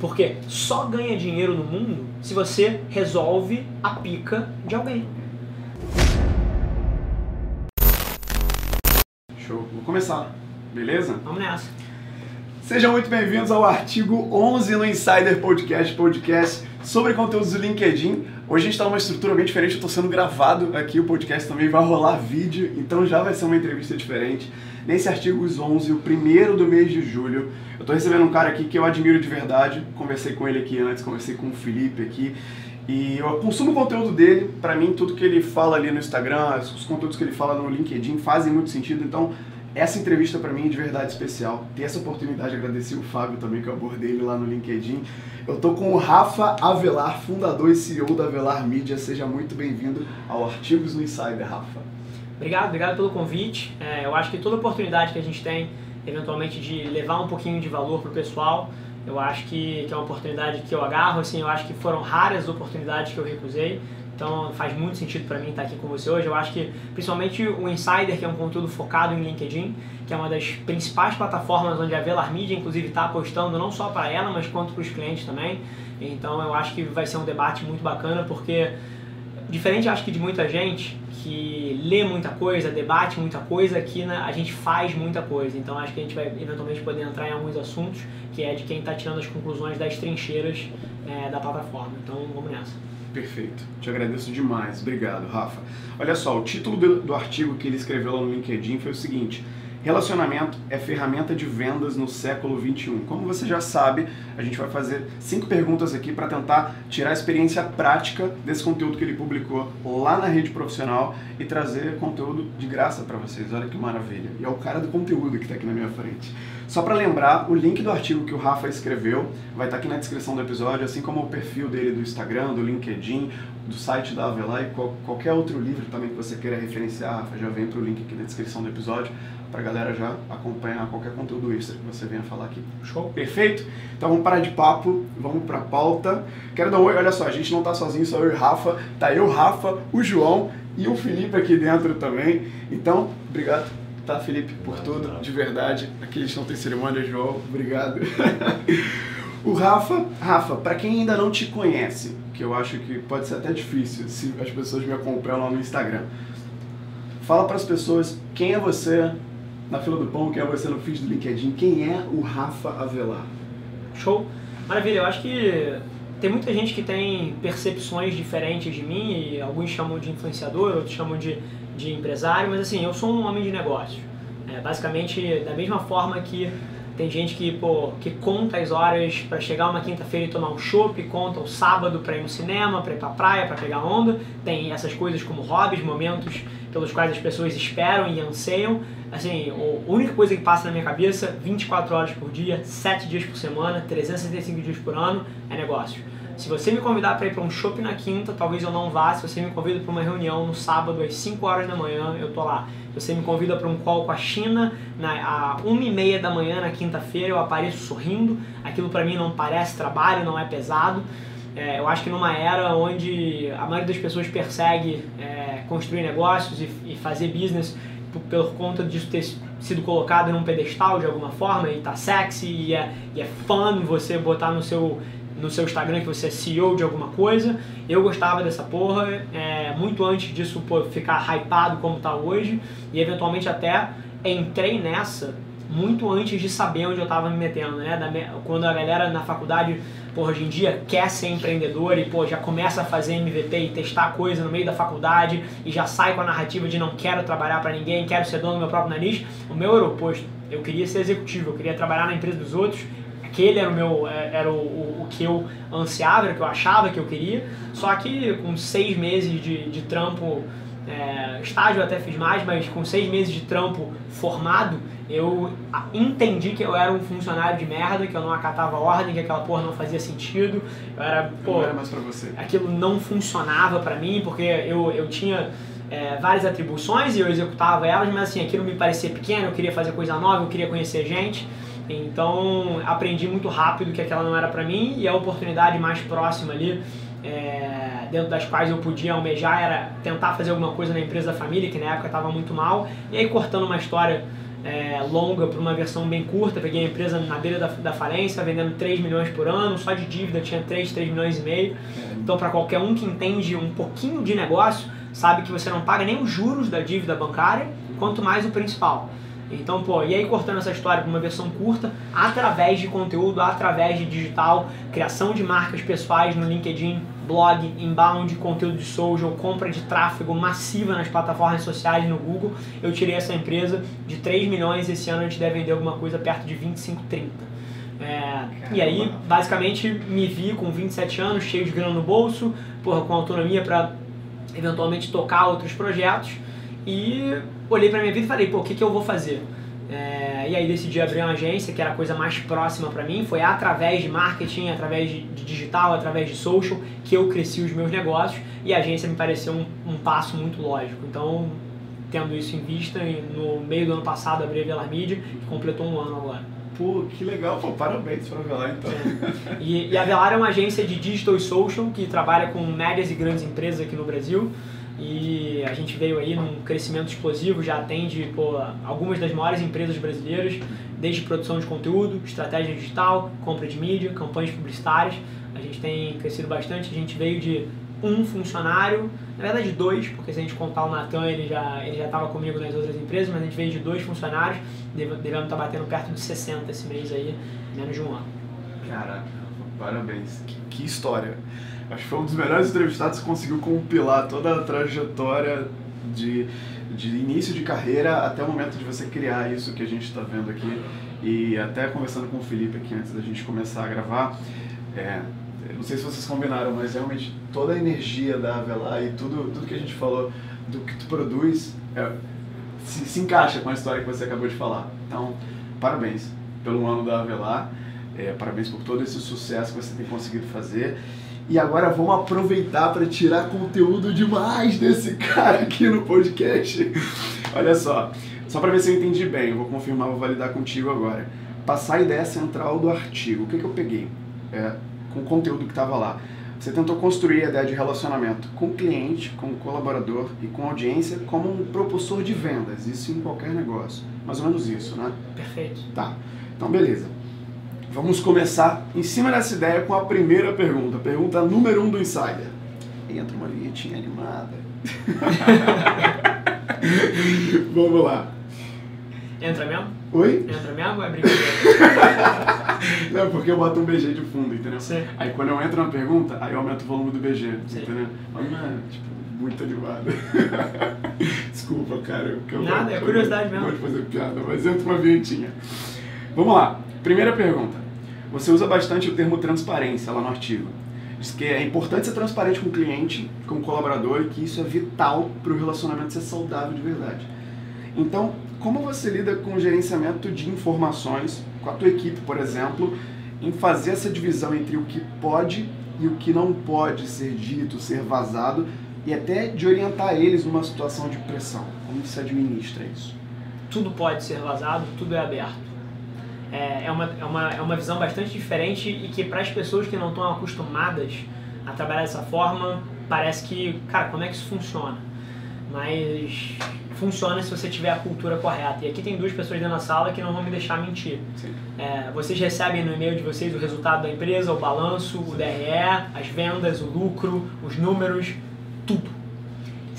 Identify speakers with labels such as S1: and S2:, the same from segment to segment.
S1: Porque só ganha dinheiro no mundo se você resolve a pica de alguém.
S2: Show. Vou começar, beleza?
S1: Vamos nessa.
S2: Sejam muito bem-vindos ao artigo 11 no Insider Podcast, podcast sobre conteúdos do LinkedIn. Hoje a gente está numa estrutura bem diferente, eu estou sendo gravado aqui, o podcast também vai rolar vídeo, então já vai ser uma entrevista diferente. Nesse artigo 11, o primeiro do mês de julho, eu estou recebendo um cara aqui que eu admiro de verdade, conversei com ele aqui antes, conversei com o Felipe aqui, e eu consumo o conteúdo dele, para mim tudo que ele fala ali no Instagram, os conteúdos que ele fala no LinkedIn fazem muito sentido, então essa entrevista para mim é de verdade especial. Ter essa oportunidade, agradecer o Fábio também, que eu abordei ele lá no LinkedIn. Eu tô com o Rafa Avelar, fundador e CEO da Avelar Mídia. Seja muito bem-vindo ao Artigos no Insider, Rafa.
S1: Obrigado, obrigado pelo convite. É, eu acho que toda oportunidade que a gente tem, eventualmente, de levar um pouquinho de valor pro pessoal, eu acho que, que é uma oportunidade que eu agarro. Assim, eu acho que foram raras oportunidades que eu recusei. Então faz muito sentido para mim estar aqui com você hoje. Eu acho que principalmente o Insider, que é um conteúdo focado em LinkedIn, que é uma das principais plataformas onde a Velar Media, inclusive, está apostando não só para ela, mas quanto para os clientes também. Então eu acho que vai ser um debate muito bacana, porque diferente acho que de muita gente que lê muita coisa, debate muita coisa, aqui né, a gente faz muita coisa. Então acho que a gente vai eventualmente poder entrar em alguns assuntos que é de quem está tirando as conclusões das trincheiras é, da plataforma. Então vamos nessa.
S2: Perfeito. Te agradeço demais. Obrigado, Rafa. Olha só, o título do, do artigo que ele escreveu lá no LinkedIn foi o seguinte: Relacionamento é ferramenta de vendas no século 21. Como você já sabe, a gente vai fazer cinco perguntas aqui para tentar tirar a experiência prática desse conteúdo que ele publicou lá na rede profissional e trazer conteúdo de graça para vocês. Olha que maravilha. E é o cara do conteúdo que está aqui na minha frente. Só para lembrar, o link do artigo que o Rafa escreveu vai estar tá aqui na descrição do episódio, assim como o perfil dele do Instagram, do LinkedIn, do site da Avelar e qualquer outro livro também que você queira referenciar, Rafa, já vem para o link aqui na descrição do episódio para a galera já acompanhar qualquer conteúdo extra que você venha falar aqui. Show? Perfeito? Então vamos parar de papo, vamos para a pauta. Quero dar um oi, olha só, a gente não está sozinho, só eu e Rafa, tá eu, Rafa, o João e o Felipe aqui dentro também. Então, obrigado, tá, Felipe, por tudo, de verdade. Aqui a gente não tem cerimônia, João, obrigado. o Rafa, Rafa, para quem ainda não te conhece, que eu acho que pode ser até difícil se as pessoas me acompanham lá no Instagram. Fala para as pessoas quem é você, na fila do pão, quem é você no feed do LinkedIn, quem é o Rafa Avelar?
S1: Show! Maravilha, eu acho que tem muita gente que tem percepções diferentes de mim, e alguns chamam de influenciador, outros chamam de, de empresário, mas assim, eu sou um homem de negócio. É, basicamente, da mesma forma que tem gente que, pô, que conta as horas para chegar uma quinta-feira e tomar um chopp, conta o sábado para ir no cinema, para ir pra praia, para pegar onda. Tem essas coisas como hobbies, momentos pelos quais as pessoas esperam e anseiam. Assim, a única coisa que passa na minha cabeça, 24 horas por dia, 7 dias por semana, 365 dias por ano, é negócio. Se você me convidar para ir para um shopping na quinta, talvez eu não vá. Se você me convida para uma reunião no sábado às 5 horas da manhã, eu tô lá. Se você me convida para um call com a China na, 1 e meia da manhã na quinta-feira, eu apareço sorrindo. Aquilo para mim não parece trabalho, não é pesado. É, eu acho que numa era onde a maioria das pessoas persegue é, construir negócios e, e fazer business por, conta disso ter sido colocado num pedestal de alguma forma e tá sexy e é, e é fun você botar no seu no seu Instagram que você é CEO de alguma coisa. Eu gostava dessa porra, é, muito antes disso pô, ficar hypado como tá hoje, e eventualmente até entrei nessa muito antes de saber onde eu estava me metendo, né? Da, quando a galera na faculdade, porra, hoje em dia quer ser empreendedor e, pô, já começa a fazer MVP e testar coisa no meio da faculdade e já sai com a narrativa de não quero trabalhar para ninguém, quero ser dono do meu próprio nariz. O meu era o oposto. Eu queria ser executivo, eu queria trabalhar na empresa dos outros aquele era o meu é, era o, o, o, que eu ansiava, era o que eu achava que eu queria. Só que com seis meses de, de trampo, é, estágio eu até fiz mais, mas com seis meses de trampo formado, eu entendi que eu era um funcionário de merda, que eu não acatava ordem, que aquela porra não fazia sentido. Eu era, pô,
S2: não era mais pra você.
S1: Aquilo não funcionava para mim, porque eu, eu tinha é, várias atribuições e eu executava elas, mas assim, aquilo me parecia pequeno, eu queria fazer coisa nova, eu queria conhecer gente. Então aprendi muito rápido que aquela não era para mim e a oportunidade mais próxima ali, é, dentro das quais eu podia almejar, era tentar fazer alguma coisa na empresa da família, que na época estava muito mal. E aí cortando uma história é, longa para uma versão bem curta. Peguei a empresa na beira da, da falência, vendendo 3 milhões por ano, só de dívida tinha 3, 3 milhões e meio. Então, para qualquer um que entende um pouquinho de negócio, sabe que você não paga nem os juros da dívida bancária, quanto mais o principal. Então, pô, e aí cortando essa história para uma versão curta, através de conteúdo, através de digital, criação de marcas pessoais no LinkedIn, blog, inbound, conteúdo de social, compra de tráfego massiva nas plataformas sociais no Google, eu tirei essa empresa de 3 milhões, esse ano a gente deve vender alguma coisa perto de 25, 30. É, e aí, basicamente, me vi com 27 anos, cheio de grana no bolso, porra, com autonomia para eventualmente tocar outros projetos e olhei para minha vida e falei, pô, o que, que eu vou fazer? É, e aí decidi abrir uma agência que era a coisa mais próxima para mim. Foi através de marketing, através de, de, digital, através de social que eu cresci os meus negócios e a agência me pareceu um, um passo muito lógico. Então, tendo isso em vista, no meio do ano passado abri a Velar Media, que completou um ano agora.
S2: Pô, que legal, pô, parabéns para a Velar então.
S1: É. E, e a Velar é uma agência de digital e social que trabalha com médias e grandes empresas aqui no Brasil e a gente veio aí num crescimento explosivo, já atende pô, algumas das maiores empresas brasileiras, desde produção de conteúdo, estratégia digital, compra de mídia, campanhas publicitárias. A gente tem crescido bastante, a gente veio de um funcionário, na verdade dois, porque se a gente contar o Natan, ele já ele já estava comigo nas outras empresas, mas a gente veio de dois funcionários, devemos estar batendo perto de 60 esse mês aí, menos de um ano.
S2: Caraca, parabéns, que, que história. Acho que foi um dos melhores entrevistados que conseguiu compilar toda a trajetória de, de início de carreira até o momento de você criar isso que a gente está vendo aqui. E até conversando com o Felipe aqui antes da gente começar a gravar, é, não sei se vocês combinaram, mas realmente toda a energia da Avelar e tudo, tudo que a gente falou do que tu produz é, se, se, encaixa com a história que você acabou de falar. Então, parabéns pelo ano da Avelar, é, parabéns por todo esse sucesso que você tem conseguido fazer. E agora vamos aproveitar para tirar conteúdo demais desse cara aqui no podcast. Olha só, só para ver se eu entendi bem, eu vou confirmar, vou validar contigo agora. Passar a ideia central do artigo. O que, que eu peguei? É, com o conteúdo que estava lá. Você tentou construir a ideia de relacionamento com o cliente, com o colaborador e com a audiência como um propulsor de vendas. Isso em qualquer negócio. Mais ou menos isso, né?
S1: Perfeito.
S2: Tá. Então, beleza. Vamos começar em cima dessa ideia com a primeira pergunta. Pergunta número um do Insider. Entra uma vinhetinha animada. Vamos lá.
S1: Entra mesmo?
S2: Oi?
S1: Entra mesmo ou é brincadeira?
S2: Não, porque eu boto um BG de fundo, entendeu?
S1: Sim.
S2: Aí quando eu entro na pergunta, aí eu aumento o volume do BG,
S1: Sim.
S2: entendeu? Mas não é, tipo, muito animado. Desculpa, cara. Eu
S1: Nada, é curiosidade mesmo.
S2: Pode fazer piada, mas entra uma vinhetinha. Vamos lá. Primeira pergunta. Você usa bastante o termo transparência lá no artigo. Diz que é importante ser transparente com o cliente, com o colaborador, e que isso é vital para o relacionamento ser saudável de verdade. Então, como você lida com o gerenciamento de informações com a tua equipe, por exemplo, em fazer essa divisão entre o que pode e o que não pode ser dito, ser vazado, e até de orientar eles numa situação de pressão? Como você administra isso?
S1: Tudo pode ser vazado, tudo é aberto é, é, uma, é, uma, é uma visão bastante diferente e que para as pessoas que não estão acostumadas a trabalhar dessa forma, parece que, cara, como é que isso funciona? Mas funciona se você tiver a cultura correta. E aqui tem duas pessoas dentro da sala que não vão me deixar mentir. É, vocês recebem no e-mail de vocês o resultado da empresa, o balanço, o DRE, as vendas, o lucro, os números, tudo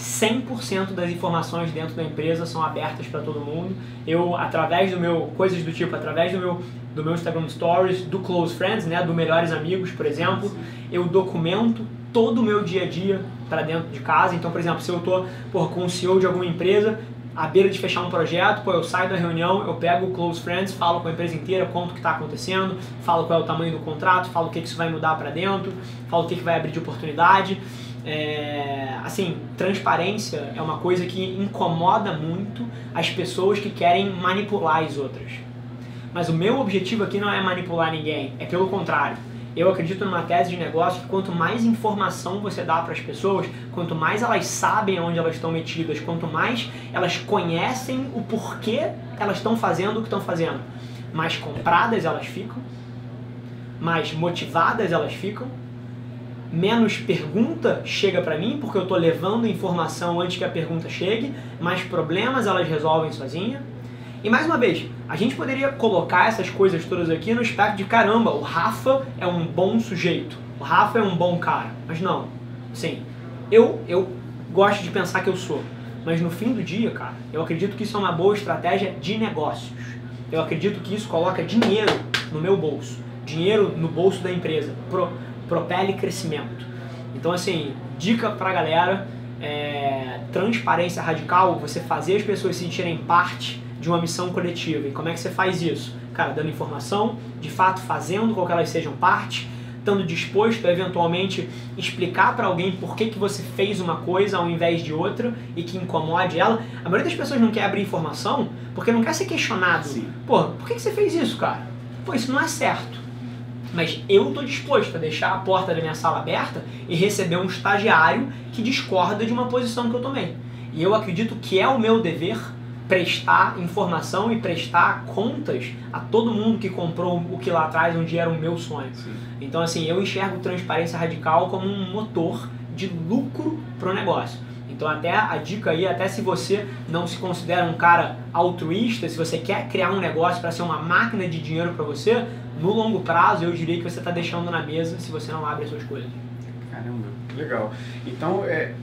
S1: 100% das informações dentro da empresa são abertas para todo mundo. Eu, através do meu, coisas do tipo, através do meu, do meu Instagram Stories, do Close Friends, né, do Melhores Amigos, por exemplo, eu documento todo o meu dia a dia para dentro de casa. Então, por exemplo, se eu estou com o CEO de alguma empresa, à beira de fechar um projeto, pô, eu saio da reunião, eu pego o Close Friends, falo com a empresa inteira, conto o que está acontecendo, falo qual é o tamanho do contrato, falo o que, que isso vai mudar para dentro, falo o que, que vai abrir de oportunidade. É, assim, transparência é uma coisa que incomoda muito as pessoas que querem manipular as outras. Mas o meu objetivo aqui não é manipular ninguém, é pelo contrário. Eu acredito numa tese de negócio que quanto mais informação você dá para as pessoas, quanto mais elas sabem onde elas estão metidas, quanto mais elas conhecem o porquê elas estão fazendo o que estão fazendo, mais compradas elas ficam, mais motivadas elas ficam menos pergunta chega para mim, porque eu estou levando informação antes que a pergunta chegue, mais problemas elas resolvem sozinha, E mais uma vez, a gente poderia colocar essas coisas todas aqui no aspecto de caramba, o Rafa é um bom sujeito, o Rafa é um bom cara. Mas não, sim, eu, eu gosto de pensar que eu sou. Mas no fim do dia, cara, eu acredito que isso é uma boa estratégia de negócios. Eu acredito que isso coloca dinheiro no meu bolso, dinheiro no bolso da empresa, pro, propele crescimento. Então, assim, dica pra galera: é, transparência radical, você fazer as pessoas se sentirem parte de uma missão coletiva. E como é que você faz isso? Cara, dando informação, de fato fazendo com que elas sejam parte, estando disposto a eventualmente explicar para alguém por que, que você fez uma coisa ao invés de outra e que incomode ela. A maioria das pessoas não quer abrir informação porque não quer ser questionado.
S2: Sim.
S1: Pô, por que, que você fez isso, cara? Pô, isso não é certo. Mas eu estou disposto a deixar a porta da minha sala aberta e receber um estagiário que discorda de uma posição que eu tomei. E eu acredito que é o meu dever prestar informação e prestar contas a todo mundo que comprou o que lá atrás um dia era o meu sonho.
S2: Sim.
S1: Então assim, eu enxergo transparência radical como um motor de lucro para o negócio. Então até a dica aí, até se você não se considera um cara altruísta, se você quer criar um negócio para ser uma máquina de dinheiro para você, no longo prazo eu diria que você está deixando na mesa se você não abre as suas coisas.
S2: Caramba, legal. Então, é,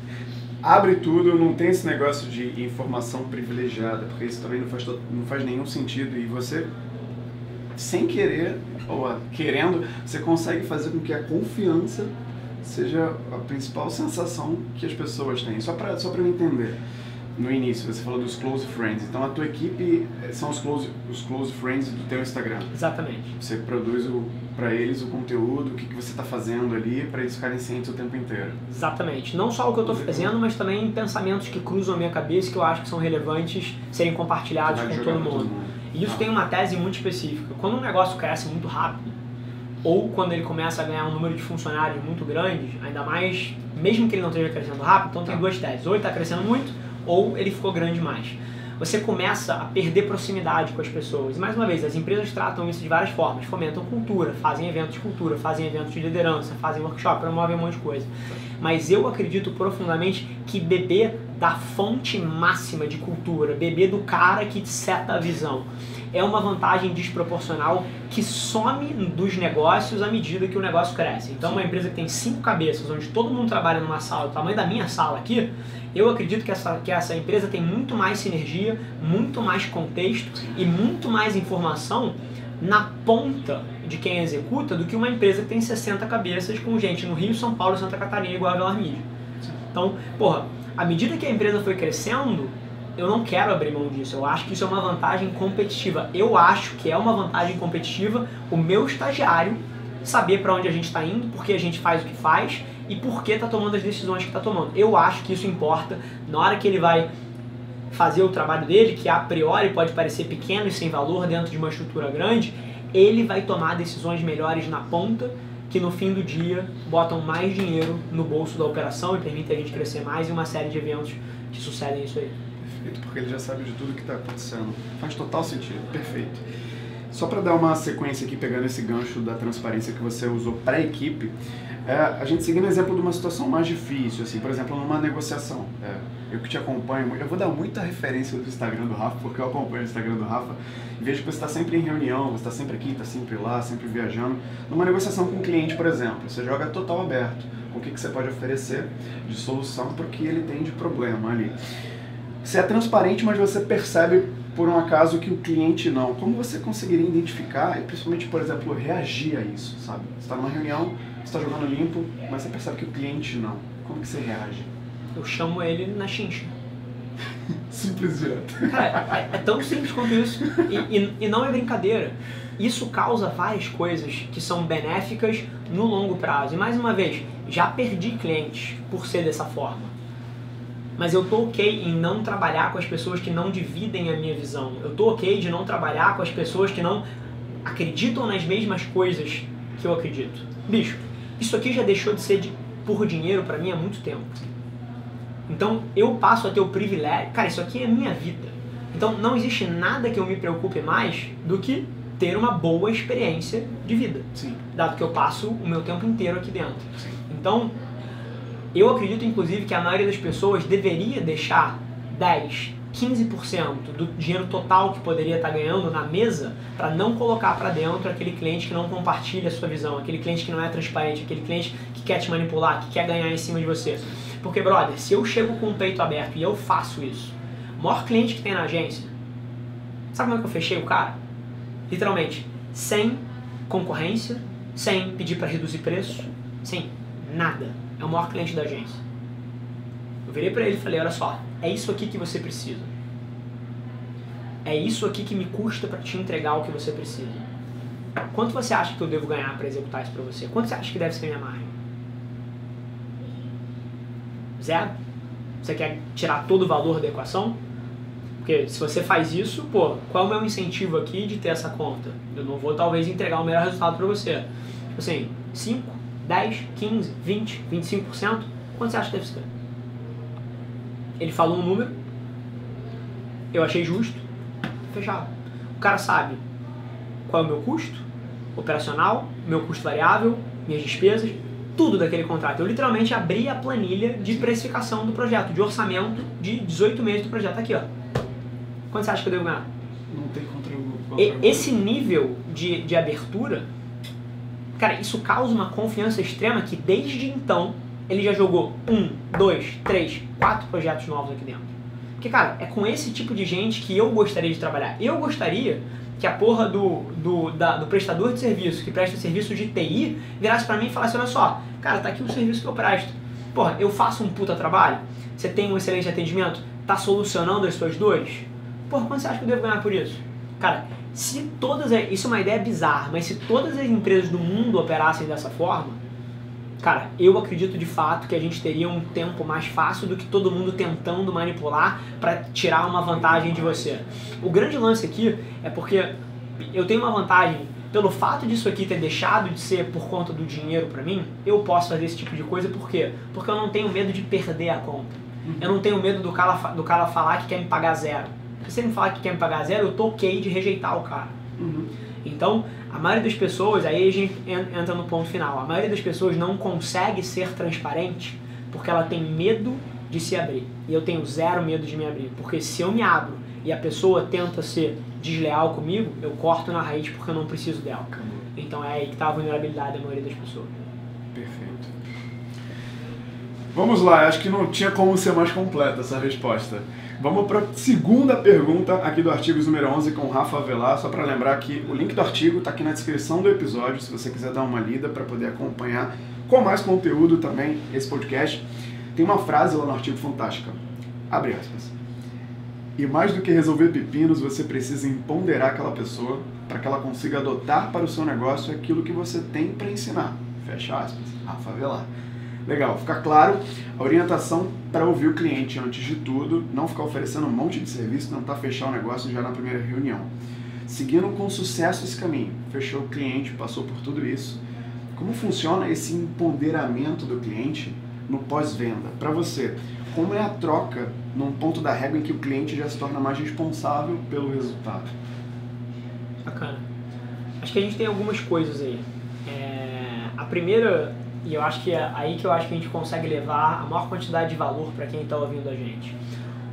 S2: abre tudo, não tem esse negócio de informação privilegiada, porque isso também não faz, não faz nenhum sentido. E você, sem querer, ou querendo, você consegue fazer com que a confiança seja a principal sensação que as pessoas têm. Só para só eu entender. No início, você falou dos close friends. Então, a tua equipe eh, são os close, os close friends do teu Instagram.
S1: Exatamente.
S2: Você produz para eles o conteúdo, o que, que você está fazendo ali, para eles ficarem cientes o tempo inteiro.
S1: Exatamente. Não só o que eu estou fazendo, mas também pensamentos que cruzam a minha cabeça e que eu acho que são relevantes serem compartilhados com todo
S2: pra
S1: mundo. E isso
S2: Ah.
S1: tem uma tese muito específica. Quando um negócio cresce muito rápido, ou quando ele começa a ganhar um número de funcionários muito grande, ainda mais, mesmo que ele não esteja crescendo rápido, então tem
S2: Tá.
S1: duas teses. Ou ele está crescendo muito, ou ele ficou grande demais. Você começa a perder proximidade com as pessoas. E mais uma vez, as empresas tratam isso de várias formas. Fomentam cultura, fazem eventos de cultura, fazem eventos de liderança, fazem workshop, promovem um monte de coisa. Mas eu acredito profundamente que beber da fonte máxima de cultura, beber do cara que seta a visão, é uma vantagem desproporcional que some dos negócios à medida que o negócio cresce. Então, uma empresa que tem cinco cabeças, onde todo mundo trabalha numa sala do tamanho da minha sala aqui, eu acredito que essa, que essa empresa tem muito mais sinergia, muito mais contexto e muito mais informação na ponta de quem executa do que uma empresa que tem 60 cabeças com gente no Rio, São Paulo, Santa Catarina Velar Mídia. Então, porra, à medida que a empresa foi crescendo, eu não quero abrir mão disso. Eu acho que isso é uma vantagem competitiva. Eu acho que é uma vantagem competitiva o meu estagiário saber para onde a gente está indo, por que a gente faz o que faz e por que está tomando as decisões que está tomando. Eu acho que isso importa na hora que ele vai fazer o trabalho dele, que a priori pode parecer pequeno e sem valor dentro de uma estrutura grande, ele vai tomar decisões melhores na ponta que no fim do dia botam mais dinheiro no bolso da operação e permitem a gente crescer mais e uma série de eventos que sucedem isso aí.
S2: Perfeito, porque ele já sabe de tudo que está acontecendo. Faz total sentido, perfeito. Só para dar uma sequência aqui, pegando esse gancho da transparência que você usou para a equipe, é, a gente seguindo o exemplo de uma situação mais difícil, assim, por exemplo, numa negociação. É, eu que te acompanho, eu vou dar muita referência do Instagram do Rafa, porque eu acompanho o Instagram do Rafa e vejo que você está sempre em reunião, você está sempre aqui, está sempre lá, sempre viajando. Numa negociação com um cliente, por exemplo, você joga total aberto. O que, que você pode oferecer de solução para o que ele tem de problema ali. Você é transparente, mas você percebe por um acaso que o cliente não. Como você conseguiria identificar e principalmente, por exemplo, reagir a isso, sabe? Você está numa reunião, você está jogando limpo, mas você percebe que o cliente não. Como que você reage?
S1: Eu chamo ele na chincha.
S2: Simples direto.
S1: Cara, é, é tão simples quanto isso. E, e, e não é brincadeira. Isso causa várias coisas que são benéficas no longo prazo. E mais uma vez, já perdi clientes por ser dessa forma. Mas eu tô ok em não trabalhar com as pessoas que não dividem a minha visão. Eu tô ok de não trabalhar com as pessoas que não acreditam nas mesmas coisas que eu acredito. Bicho, isso aqui já deixou de ser de, por dinheiro para mim há muito tempo. Então eu passo a ter o privilégio. Cara, isso aqui é minha vida. Então não existe nada que eu me preocupe mais do que ter uma boa experiência de vida,
S2: Sim,
S1: dado que eu passo o meu tempo inteiro aqui dentro.
S2: sim.
S1: Então, eu acredito inclusive que a maioria das pessoas deveria deixar 10, 15% do dinheiro total que poderia estar ganhando na mesa para não colocar para dentro aquele cliente que não compartilha a sua visão, aquele cliente que não é transparente, aquele cliente que quer te manipular, que quer ganhar em cima de você. Porque, brother, se eu chego com o peito aberto e eu faço isso, o maior cliente que tem na agência, sabe como é que eu fechei o cara? Literalmente, sem concorrência, sem pedir para reduzir preço, sem nada. É o maior cliente da agência. Eu virei para ele e falei: olha só, é isso aqui que você precisa. É isso aqui que me custa para te entregar o que você precisa. Quanto você acha que eu devo ganhar para executar isso para você? Quanto você acha que deve ser minha margem? Zero? Você quer tirar todo o valor da equação? Porque se você faz isso, pô, qual é o meu incentivo aqui de ter essa conta? Eu não vou talvez entregar o melhor resultado para você. Tipo assim, 5, 10, 15, 20, 25%? Quanto você acha que deve ser? Ele falou um número, eu achei justo, fechado. O cara sabe qual é o meu custo operacional, meu custo variável, minhas despesas, tudo daquele contrato. Eu literalmente abri a planilha de precificação do projeto, de orçamento de 18 meses do projeto. Aqui, ó. Quanto você acha que eu devo ganhar?
S2: Não tem conteúdo.
S1: Esse nível de, de abertura, cara, isso causa uma confiança extrema que desde então ele já jogou um, dois, três, quatro projetos novos aqui dentro. Porque, cara, é com esse tipo de gente que eu gostaria de trabalhar. Eu gostaria que a porra do, do, da, do prestador de serviço, que presta serviço de TI, virasse para mim e falasse, olha só, cara, tá aqui o serviço que eu presto. Porra, eu faço um puta trabalho, você tem um excelente atendimento, tá solucionando as suas dores. Porra, quanto você acha que eu devo ganhar por isso? Cara, se todas... Isso é uma ideia bizarra, mas se todas as empresas do mundo operassem dessa forma, Cara, eu acredito de fato que a gente teria um tempo mais fácil do que todo mundo tentando manipular para tirar uma vantagem de você. O grande lance aqui é porque eu tenho uma vantagem pelo fato disso aqui ter deixado de ser por conta do dinheiro para mim, eu posso fazer esse tipo de coisa por quê? Porque eu não tenho medo de perder a conta. Eu não tenho medo do cara, do cara falar que quer me pagar zero. Se ele me falar que quer me pagar zero, eu tô ok de rejeitar o cara. Uhum. Então, a maioria das pessoas, aí a gente entra no ponto final, a maioria das pessoas não consegue ser transparente porque ela tem medo de se abrir. E eu tenho zero medo de me abrir, porque se eu me abro e a pessoa tenta ser desleal comigo, eu corto na raiz porque eu não preciso dela. Então é aí que está a vulnerabilidade da maioria das pessoas.
S2: Perfeito. Vamos lá, acho que não tinha como ser mais completa essa resposta. Vamos para a segunda pergunta aqui do artigo número 11 com Rafa Avelar, só para lembrar que o link do artigo está aqui na descrição do episódio, se você quiser dar uma lida para poder acompanhar com mais conteúdo também esse podcast. Tem uma frase lá no artigo fantástica, abre aspas. E mais do que resolver pepinos, você precisa empoderar aquela pessoa para que ela consiga adotar para o seu negócio aquilo que você tem para ensinar. Fecha aspas. Rafa Avelar. Legal, fica claro a orientação para ouvir o cliente antes de tudo, não ficar oferecendo um monte de serviço, tentar fechar o negócio já na primeira reunião. Seguindo com sucesso esse caminho, fechou o cliente, passou por tudo isso. Como funciona esse empoderamento do cliente no pós-venda? Para você, como é a troca num ponto da régua em que o cliente já se torna mais responsável pelo resultado?
S1: Bacana. Acho que a gente tem algumas coisas aí. É, a primeira e eu acho que é aí que eu acho que a gente consegue levar a maior quantidade de valor para quem está ouvindo a gente.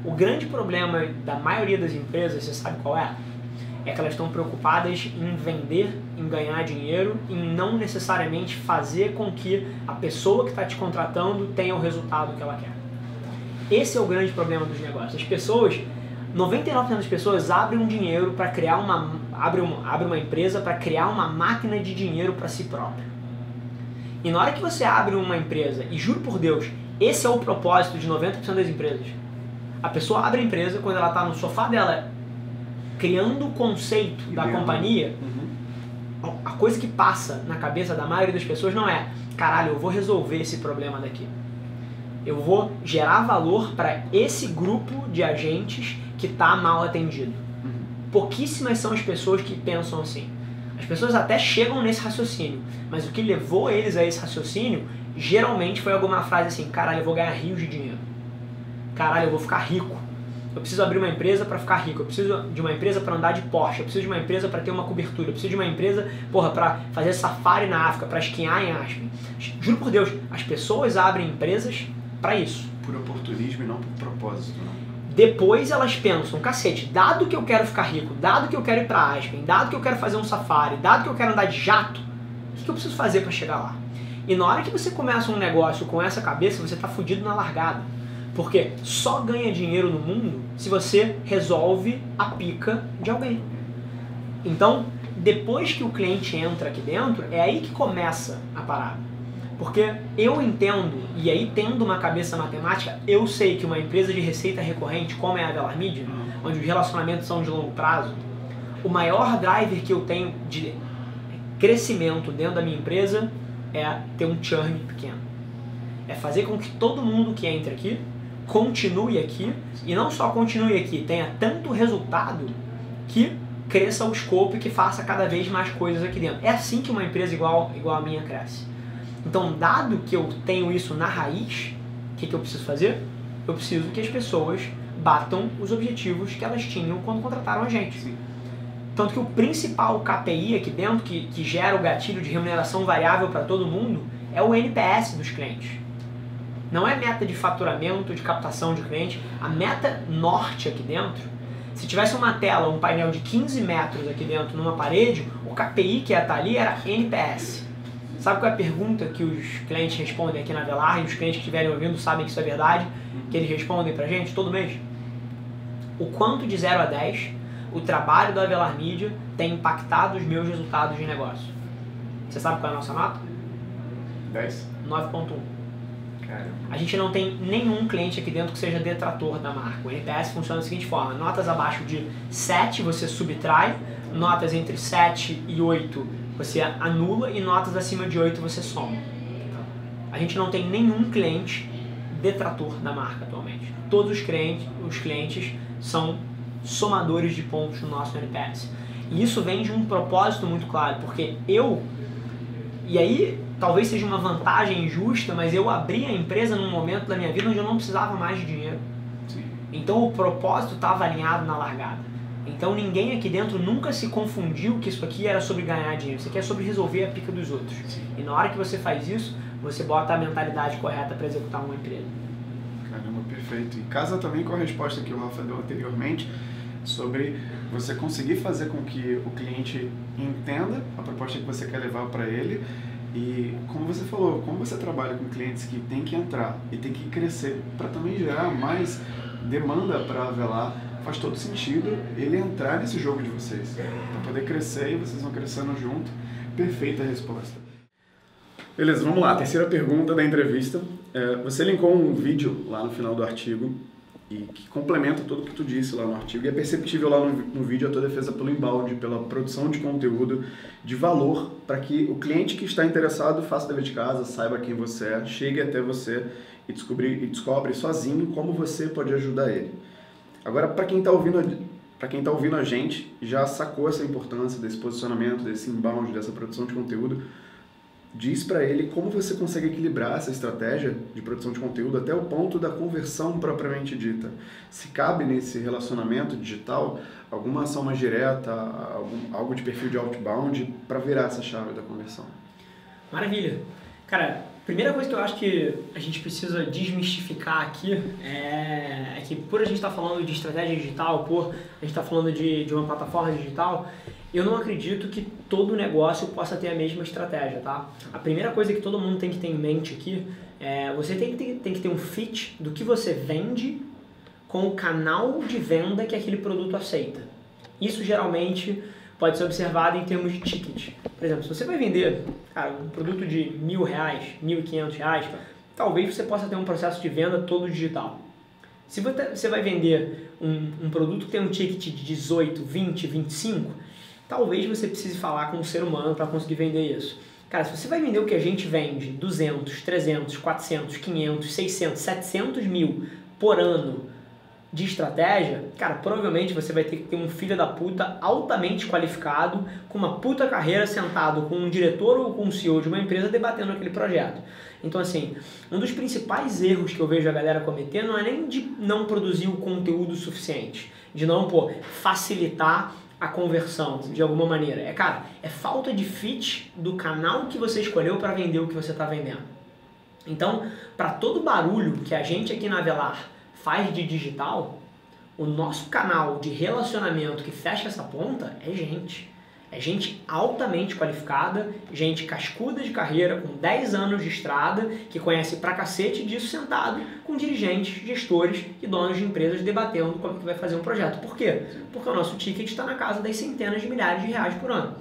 S1: O grande problema da maioria das empresas, você sabe qual é? É que elas estão preocupadas em vender, em ganhar dinheiro, em não necessariamente fazer com que a pessoa que está te contratando tenha o resultado que ela quer. Esse é o grande problema dos negócios. As pessoas, 99% das pessoas abrem um dinheiro para criar uma abre abre uma empresa para criar uma máquina de dinheiro para si própria. E na hora que você abre uma empresa, e juro por Deus, esse é o propósito de 90% das empresas. A pessoa abre a empresa quando ela está no sofá dela, criando o conceito da companhia. Uhum. A coisa que passa na cabeça da maioria das pessoas não é, caralho, eu vou resolver esse problema daqui. Eu vou gerar valor para esse grupo de agentes que está mal atendido. Uhum. Pouquíssimas são as pessoas que pensam assim. As pessoas até chegam nesse raciocínio, mas o que levou eles a esse raciocínio geralmente foi alguma frase assim: caralho, eu vou ganhar rios de dinheiro. Caralho, eu vou ficar rico. Eu preciso abrir uma empresa para ficar rico. Eu preciso de uma empresa para andar de Porsche. Eu preciso de uma empresa para ter uma cobertura. Eu preciso de uma empresa, porra, para fazer safari na África, para esquiar em Aspen. Juro por Deus, as pessoas abrem empresas para isso.
S2: Por oportunismo e não por propósito, não
S1: Depois elas pensam, cacete, dado que eu quero ficar rico, dado que eu quero ir pra Aspen, dado que eu quero fazer um safari, dado que eu quero andar de jato, o que eu preciso fazer para chegar lá? E na hora que você começa um negócio com essa cabeça, você tá fudido na largada. Porque só ganha dinheiro no mundo se você resolve a pica de alguém. Então, depois que o cliente entra aqui dentro, é aí que começa a parada. Porque eu entendo, e aí tendo uma cabeça matemática, eu sei que uma empresa de receita recorrente, como é a Velar Media, onde os relacionamentos são de longo prazo, o maior driver que eu tenho de crescimento dentro da minha empresa é ter um churn pequeno. É fazer com que todo mundo que entra aqui continue aqui e não só continue aqui, tenha tanto resultado que cresça o escopo e que faça cada vez mais coisas aqui dentro. É assim que uma empresa igual, igual a minha cresce. Então, dado que eu tenho isso na raiz, o que, que eu preciso fazer? Eu preciso que as pessoas batam os objetivos que elas tinham quando contrataram a gente. Sim. Tanto que o principal KPI aqui dentro, que, que gera o gatilho de remuneração variável para todo mundo, é o NPS dos clientes. Não é meta de faturamento, de captação de cliente. A meta norte aqui dentro, se tivesse uma tela, um painel de 15 metros aqui dentro numa parede, o KPI que ia estar ali era NPS. Sabe qual é a pergunta que os clientes respondem aqui na Velar e os clientes que estiverem ouvindo sabem que isso é verdade? Que eles respondem pra gente todo mês? O quanto de 0 a 10 o trabalho da Avelar Media tem impactado os meus resultados de negócio. Você sabe qual é a nossa nota?
S2: 10.
S1: 9.1. A gente não tem nenhum cliente aqui dentro que seja detrator da marca. O NPS funciona da seguinte forma: notas abaixo de 7 você subtrai, notas entre 7 e 8 você anula e notas acima de 8 você soma. A gente não tem nenhum cliente detrator da marca atualmente. Todos os clientes, os clientes são somadores de pontos no nosso NPS. E isso vem de um propósito muito claro, porque eu, e aí talvez seja uma vantagem injusta, mas eu abri a empresa num momento da minha vida onde eu não precisava mais de dinheiro. Sim. Então o propósito estava alinhado na largada. Então ninguém aqui dentro nunca se confundiu que isso aqui era sobre ganhar dinheiro, isso aqui é sobre resolver a pica dos outros. Sim. E na hora que você faz isso, você bota a mentalidade correta para executar uma empresa.
S2: Caramba, perfeito. E casa também com a resposta que o Rafa deu anteriormente sobre você conseguir fazer com que o cliente entenda a proposta que você quer levar para ele e como você falou, como você trabalha com clientes que tem que entrar e tem que crescer para também gerar mais demanda para a Avelar, faz todo sentido ele entrar nesse jogo de vocês, para poder crescer e vocês vão crescendo junto. Perfeita resposta. Beleza, vamos lá. Terceira pergunta da entrevista. É, você linkou um vídeo lá no final do artigo e que complementa tudo o que tu disse lá no artigo. E é perceptível lá no, no vídeo a tua defesa pelo embalde, pela produção de conteúdo de valor, para que o cliente que está interessado faça dever de casa, saiba quem você é, chegue até você e, descobrir, e descobre sozinho como você pode ajudar ele. Agora, para quem está ouvindo para quem está ouvindo a gente, já sacou essa importância desse posicionamento, desse inbound, dessa produção de conteúdo, diz para ele como você consegue equilibrar essa estratégia de produção de conteúdo até o ponto da conversão propriamente dita. Se cabe nesse relacionamento digital alguma ação mais direta, algum, algo de perfil de outbound para virar essa chave da conversão.
S1: Maravilha. Cara, primeira coisa que eu acho que a gente precisa desmistificar aqui é, é que por a gente estar tá falando de estratégia digital, por a gente estar tá falando de, de uma plataforma digital, eu não acredito que todo negócio possa ter a mesma estratégia, tá? A primeira coisa que todo mundo tem que ter em mente aqui é você tem que ter, tem que ter um fit do que você vende com o canal de venda que aquele produto aceita. Isso geralmente pode ser observado em termos de ticket. Por exemplo, se você vai vender cara, um produto de mil reais, mil e quinhentos reais, talvez você possa ter um processo de venda todo digital. Se você vai vender um, um produto que tem um ticket de 18, 20, 25, talvez você precise falar com um ser humano para conseguir vender isso. Cara, se você vai vender o que a gente vende, 200, 300, 400, 500, 600, 700 mil por ano de estratégia, cara, provavelmente você vai ter que ter um filho da puta altamente qualificado, com uma puta carreira, sentado com um diretor ou com um CEO de uma empresa debatendo aquele projeto. Então, assim, um dos principais erros que eu vejo a galera cometendo não é nem de não produzir o conteúdo suficiente, de não, pô, facilitar a conversão de alguma maneira. É, cara, é falta de fit do canal que você escolheu para vender o que você está vendendo. Então, para todo barulho que a gente aqui na Velar faz de digital, O nosso canal de relacionamento que fecha essa ponta é gente. É gente altamente qualificada, gente cascuda de carreira, com 10 anos de estrada, que conhece pra cacete disso sentado com dirigentes, gestores e donos de empresas debatendo como que vai fazer um projeto. Por quê? Porque o nosso ticket está na casa das centenas de milhares de reais por ano.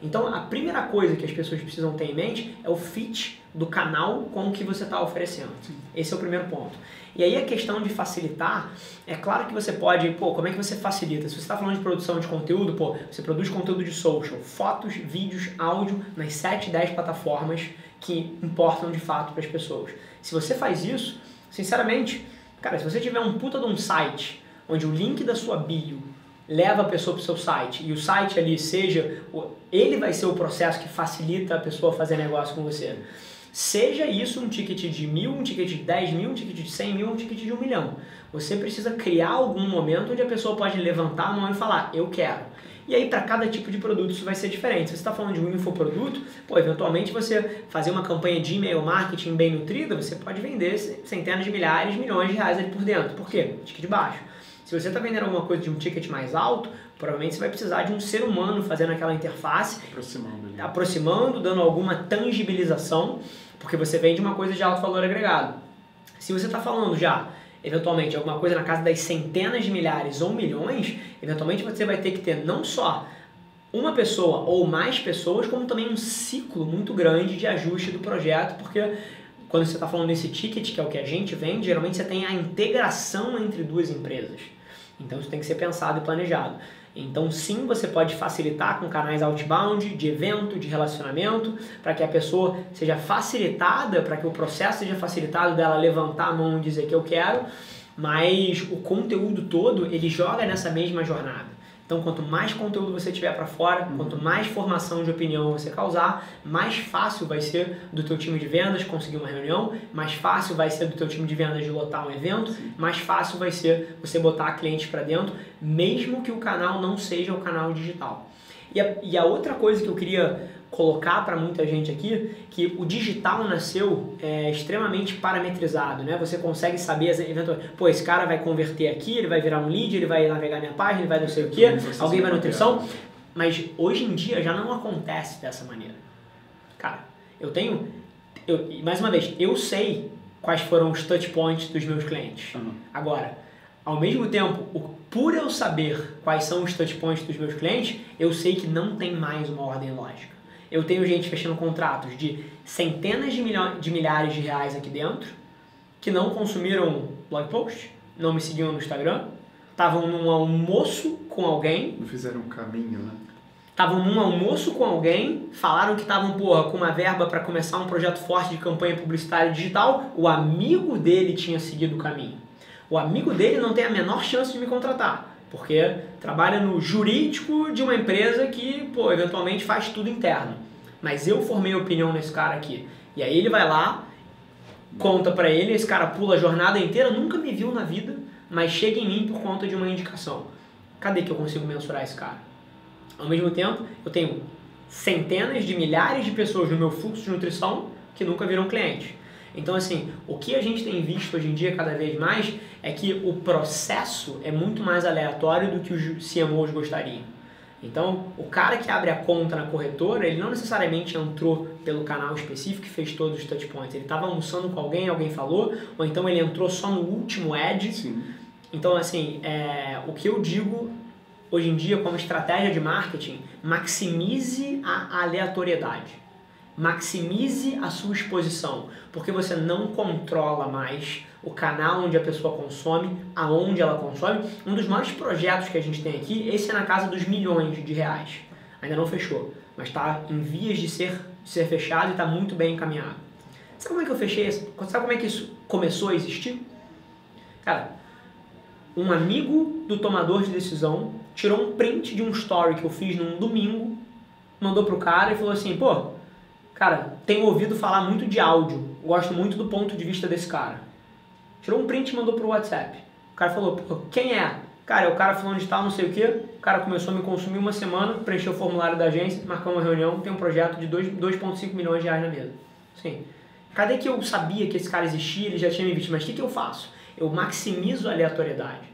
S1: Então, a primeira coisa que as pessoas precisam ter em mente é o fit do canal com o que você está oferecendo. Sim. Esse é o primeiro ponto. E aí a questão de facilitar, é claro que você pode, pô, como é que você facilita? Se você está falando de produção de conteúdo, pô, você produz conteúdo de social, fotos, vídeos, áudio nas 7, 10 plataformas que importam de fato para as pessoas. Se você faz isso, sinceramente, cara, se você tiver um puta de um site onde o link da sua bio leva a pessoa para o seu site e o site ali seja, ele vai ser o processo que facilita a pessoa fazer negócio com você. Seja isso um ticket de mil, um ticket de 10 mil, um ticket de 100 mil, um ticket de um milhão. Você precisa criar algum momento onde a pessoa pode levantar a mão e falar, eu quero. E aí, para cada tipo de produto, isso vai ser diferente. Se você está falando de um infoproduto, pô, eventualmente você fazer uma campanha de e-mail marketing bem nutrida, você pode vender centenas de milhares, milhões de reais ali por dentro. Por quê? Ticket baixo. Se você está vendendo alguma coisa de um ticket mais alto, provavelmente você vai precisar de um ser humano fazendo aquela interface,
S2: aproximando,
S1: aproximando dando alguma tangibilização, porque você vende uma coisa de alto valor agregado. Se você está falando já, eventualmente, alguma coisa na casa das centenas de milhares ou milhões, eventualmente você vai ter que ter não só uma pessoa ou mais pessoas, como também um ciclo muito grande de ajuste do projeto, porque quando você está falando desse ticket, que é o que a gente vende, geralmente você tem a integração entre duas empresas. Então isso tem que ser pensado e planejado. Então sim, você pode facilitar com canais outbound, de evento, de relacionamento, para que a pessoa seja facilitada, para que o processo seja facilitado dela levantar a mão e dizer que eu quero, mas o conteúdo todo ele joga nessa mesma jornada. Então, quanto mais conteúdo você tiver para fora, uhum. quanto mais formação de opinião você causar, mais fácil vai ser do teu time de vendas conseguir uma reunião, mais fácil vai ser do teu time de vendas de lotar um evento, mais fácil vai ser você botar clientes para dentro, mesmo que o canal não seja o canal digital. E a, e a outra coisa que eu queria colocar para muita gente aqui que o digital nasceu é, extremamente parametrizado, né? Você consegue saber, eventualmente, pô, esse cara vai converter aqui, ele vai virar um lead, ele vai navegar minha página, ele vai não sei o quê, alguém vai nutrição, mas hoje em dia já não acontece dessa maneira. Cara, eu tenho, eu, mais uma vez, eu sei quais foram os touch points dos meus clientes. Uhum. Agora, ao mesmo tempo, o, por eu saber quais são os touch points dos meus clientes, eu sei que não tem mais uma ordem lógica. Eu tenho gente fechando contratos de centenas de, milhões, de milhares de reais aqui dentro, que não consumiram blog post, não me seguiam no Instagram, estavam num almoço com alguém.
S2: Não fizeram um caminho, né?
S1: Estavam num almoço com alguém, falaram que estavam, porra, com uma verba para começar um projeto forte de campanha publicitária digital. O amigo dele tinha seguido o caminho. O amigo dele não tem a menor chance de me contratar porque trabalha no jurídico de uma empresa que, pô, eventualmente faz tudo interno. Mas eu formei opinião nesse cara aqui. E aí ele vai lá, conta pra ele, esse cara pula a jornada inteira, nunca me viu na vida, mas chega em mim por conta de uma indicação. Cadê que eu consigo mensurar esse cara? Ao mesmo tempo, eu tenho centenas de milhares de pessoas no meu fluxo de nutrição que nunca viram cliente. Então, assim, o que a gente tem visto hoje em dia cada vez mais é que o processo é muito mais aleatório do que os CMOs gostariam. Então, o cara que abre a conta na corretora, ele não necessariamente entrou pelo canal específico e fez todos os touchpoints. Ele estava almoçando com alguém, alguém falou, ou então ele entrou só no último ad. Sim. Então, assim, é, o que eu digo hoje em dia como estratégia de marketing, maximize a aleatoriedade maximize a sua exposição, porque você não controla mais o canal onde a pessoa consome, aonde ela consome. Um dos maiores projetos que a gente tem aqui, esse é na casa dos milhões de reais. Ainda não fechou, mas está em vias de ser, ser fechado e está muito bem encaminhado. Sabe como é que eu fechei isso? Sabe como é que isso começou a existir? Cara, um amigo do tomador de decisão tirou um print de um story que eu fiz num domingo, mandou pro cara e falou assim, pô, Cara, tenho ouvido falar muito de áudio. Gosto muito do ponto de vista desse cara. Tirou um print e mandou pro WhatsApp. O cara falou, Pô, quem é? Cara, é o cara falando de tal, não sei o quê. O cara começou a me consumir uma semana, preencheu o formulário da agência, marcou uma reunião, tem um projeto de 2,5 milhões de reais na mesa. Sim. Cadê que eu sabia que esse cara existia, ele já tinha me visto, mas o que, que eu faço? Eu maximizo a aleatoriedade.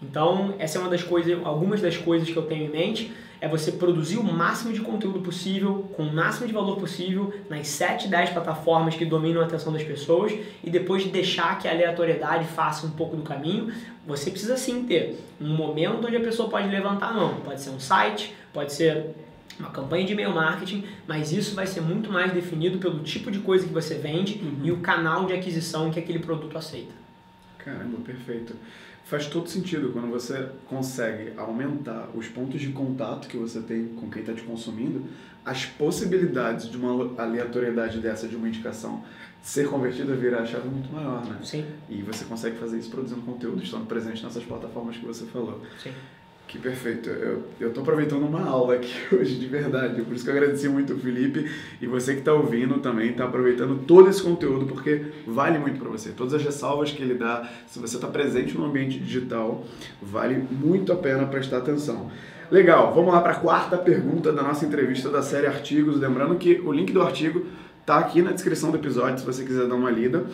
S1: Então, essa é uma das coisas, algumas das coisas que eu tenho em mente é você produzir o máximo de conteúdo possível, com o máximo de valor possível, nas 7, 10 plataformas que dominam a atenção das pessoas e depois deixar que a aleatoriedade faça um pouco do caminho. Você precisa sim ter um momento onde a pessoa pode levantar a mão. Pode ser um site, pode ser uma campanha de e-mail marketing, mas isso vai ser muito mais definido pelo tipo de coisa que você vende uhum. e o canal de aquisição que aquele produto aceita.
S2: Caramba, perfeito. Faz todo sentido quando você consegue aumentar os pontos de contato que você tem com quem está te consumindo, as possibilidades de uma aleatoriedade dessa, de uma indicação ser convertida virar a chave muito maior, né?
S1: Sim.
S2: E você consegue fazer isso produzindo conteúdo, estando presente nessas plataformas que você falou.
S1: Sim.
S2: Que perfeito. Eu, tô aproveitando uma aula aqui hoje, de verdade. Por isso que eu agradeci muito o Felipe e você que está ouvindo também está aproveitando todo esse conteúdo, porque vale muito para você. Todas as ressalvas que ele dá, se você está presente no ambiente digital, vale muito a pena prestar atenção. Legal, vamos lá para a quarta pergunta da nossa entrevista da série Artigos. Lembrando que o link do artigo está aqui na descrição do episódio, se você quiser dar uma lida.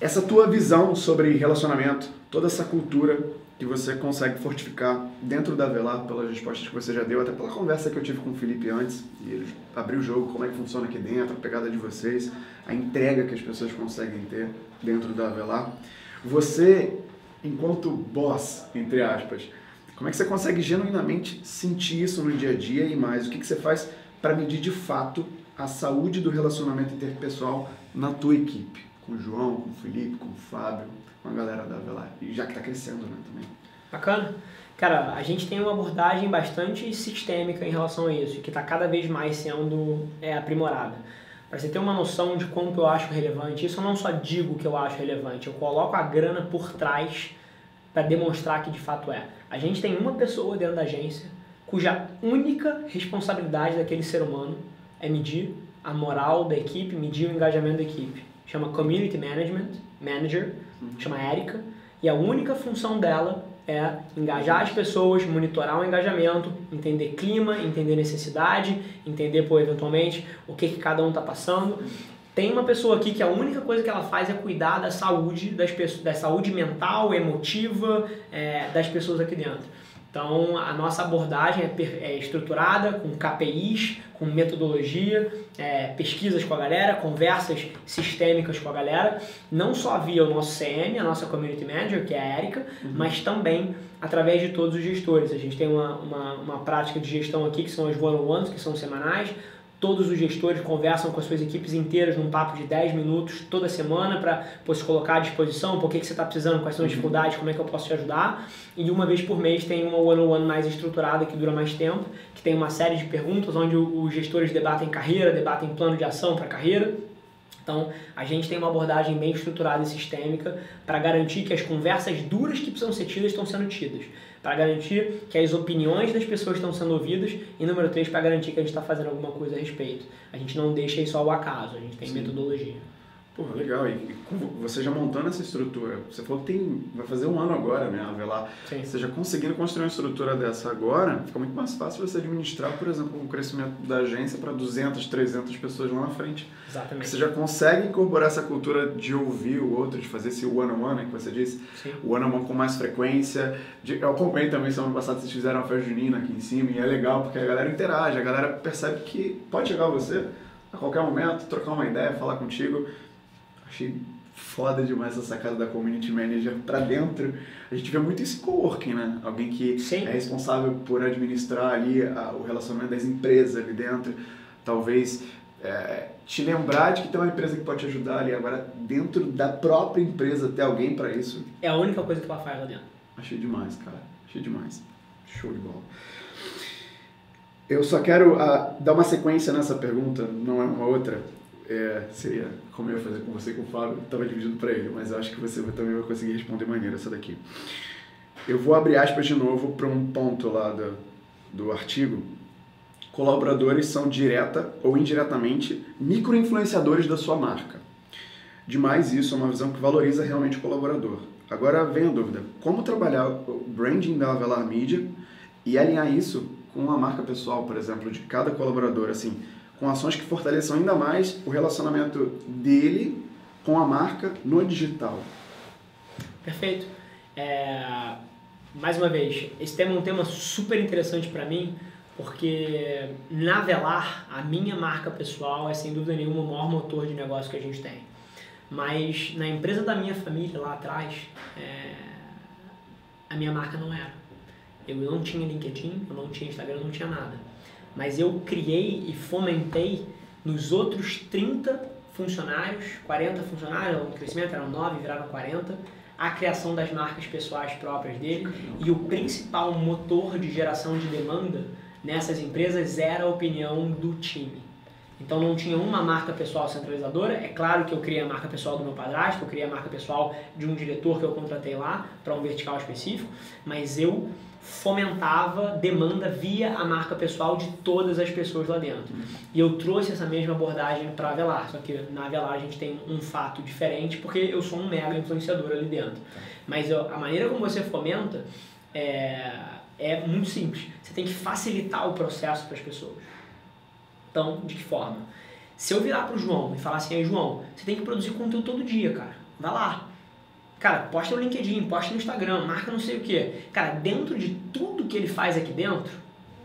S2: Essa tua visão sobre relacionamento, toda essa cultura que você consegue fortificar dentro da Velar pelas respostas que você já deu, até pela conversa que eu tive com o Felipe antes, e ele abriu o jogo, como é que funciona aqui dentro, a pegada de vocês, a entrega que as pessoas conseguem ter dentro da Velar. Você, enquanto boss, entre aspas, como é que você consegue genuinamente sentir isso no dia a dia e mais? O que, que você faz para medir de fato a saúde do relacionamento interpessoal na tua equipe? Com o João, com o Felipe, com o Fábio, com a galera da Velar. E já que está crescendo né, também.
S1: Bacana. Cara, a gente tem uma abordagem bastante sistêmica em relação a isso, que está cada vez mais sendo é, aprimorada. Para você ter uma noção de quanto eu acho relevante, isso eu não só digo que eu acho relevante, eu coloco a grana por trás para demonstrar que de fato é. A gente tem uma pessoa dentro da agência cuja única responsabilidade daquele ser humano é medir a moral da equipe, medir o engajamento da equipe. Chama Community Management Manager chama Érica, e a única função dela é engajar as pessoas, monitorar o engajamento, entender clima, entender necessidade, entender, pô, eventualmente, o que, que cada um está passando. Tem uma pessoa aqui que a única coisa que ela faz é cuidar da saúde, das pessoas, da saúde mental, emotiva é, das pessoas aqui dentro. Então, a nossa abordagem é, é estruturada com KPIs, com metodologia, é, pesquisas com a galera, conversas sistêmicas com a galera, não só via o nosso CM, a nossa Community Manager, que é a Erika, uhum. mas também através de todos os gestores. A gente tem uma, uma, uma prática de gestão aqui, que são as one-on-ones, que são semanais, Todos os gestores conversam com as suas equipes inteiras num papo de 10 minutos toda semana para se colocar à disposição, por que, que você está precisando, quais são as uhum. dificuldades, como é que eu posso te ajudar. E uma vez por mês tem uma one-on-one mais estruturada que dura mais tempo, que tem uma série de perguntas onde os gestores debatem carreira, debatem plano de ação para carreira então, a gente tem uma abordagem bem estruturada e sistêmica para garantir que as conversas duras que precisam ser tidas estão sendo tidas, para garantir que as opiniões das pessoas estão sendo ouvidas e, número três, para garantir que a gente está fazendo alguma coisa a respeito. A gente não deixa isso ao acaso, a gente tem Sim. metodologia.
S2: Pô, legal. E, e você já montando essa estrutura, você falou que tem, vai fazer um ano agora, né, a Velar.
S1: Sim.
S2: Você já conseguindo construir uma estrutura dessa agora, fica muito mais fácil você administrar, por exemplo, o crescimento da agência para 200, 300 pessoas lá na frente.
S1: Exatamente.
S2: Você já consegue incorporar essa cultura de ouvir o outro, de fazer esse one-on-one, -on -one, que você disse,
S1: Sim.
S2: o one-on-one -on -one com mais frequência. De, eu acompanhei também, semana passada, vocês fizeram uma festa junina aqui em cima, e é legal, porque a galera interage, a galera percebe que pode chegar você a qualquer momento, trocar uma ideia, falar contigo. Achei foda demais essa sacada da community manager para dentro. A gente vê muito esse coworking, né? Alguém que
S1: Sim.
S2: é responsável por administrar ali a, o relacionamento das empresas ali dentro. Talvez é, te lembrar de que tem uma empresa que pode te ajudar ali. Agora, dentro da própria empresa, ter alguém para isso.
S1: É a única coisa que ela faz lá dentro.
S2: Achei demais, cara. Achei demais. Show de bola. Eu só quero uh, dar uma sequência nessa pergunta, não é uma outra é, seria como eu ia fazer com você com o Fábio, estava dividido para ele, mas acho que você também vai conseguir responder maneira essa daqui. Eu vou abrir aspas de novo para um ponto lá do, do artigo. Colaboradores são direta ou indiretamente microinfluenciadores da sua marca. Demais isso é uma visão que valoriza realmente o colaborador. Agora vem a dúvida, como trabalhar o branding da Avelar Media e alinhar isso com a marca pessoal, por exemplo, de cada colaborador, assim, com ações que fortaleçam ainda mais o relacionamento dele com a marca no digital.
S1: Perfeito. É, mais uma vez, esse tema é um tema super interessante para mim, porque na Velar, a minha marca pessoal é sem dúvida nenhuma o maior motor de negócio que a gente tem. Mas na empresa da minha família lá atrás, é, a minha marca não era. Eu não tinha LinkedIn, eu não tinha Instagram, eu não tinha nada. Mas eu criei e fomentei nos outros 30 funcionários, 40 funcionários, o crescimento eram 9, viraram 40, a criação das marcas pessoais próprias dele e o principal motor de geração de demanda nessas empresas era a opinião do time. Então não tinha uma marca pessoal centralizadora. É claro que eu criei a marca pessoal do meu padrasto, eu criei a marca pessoal de um diretor que eu contratei lá para um vertical específico, mas eu fomentava demanda via a marca pessoal de todas as pessoas lá dentro. E eu trouxe essa mesma abordagem para a Avelar, só que na Avelar a gente tem um fato diferente porque eu sou um mega influenciador ali dentro. Mas eu, a maneira como você fomenta é, é muito simples. Você tem que facilitar o processo para as pessoas. Então, de que forma? Se eu virar pro João e falar assim, João, você tem que produzir conteúdo todo dia, cara. Vai lá. Cara, posta no LinkedIn, posta no Instagram, marca não sei o que. Cara, dentro de tudo que ele faz aqui dentro,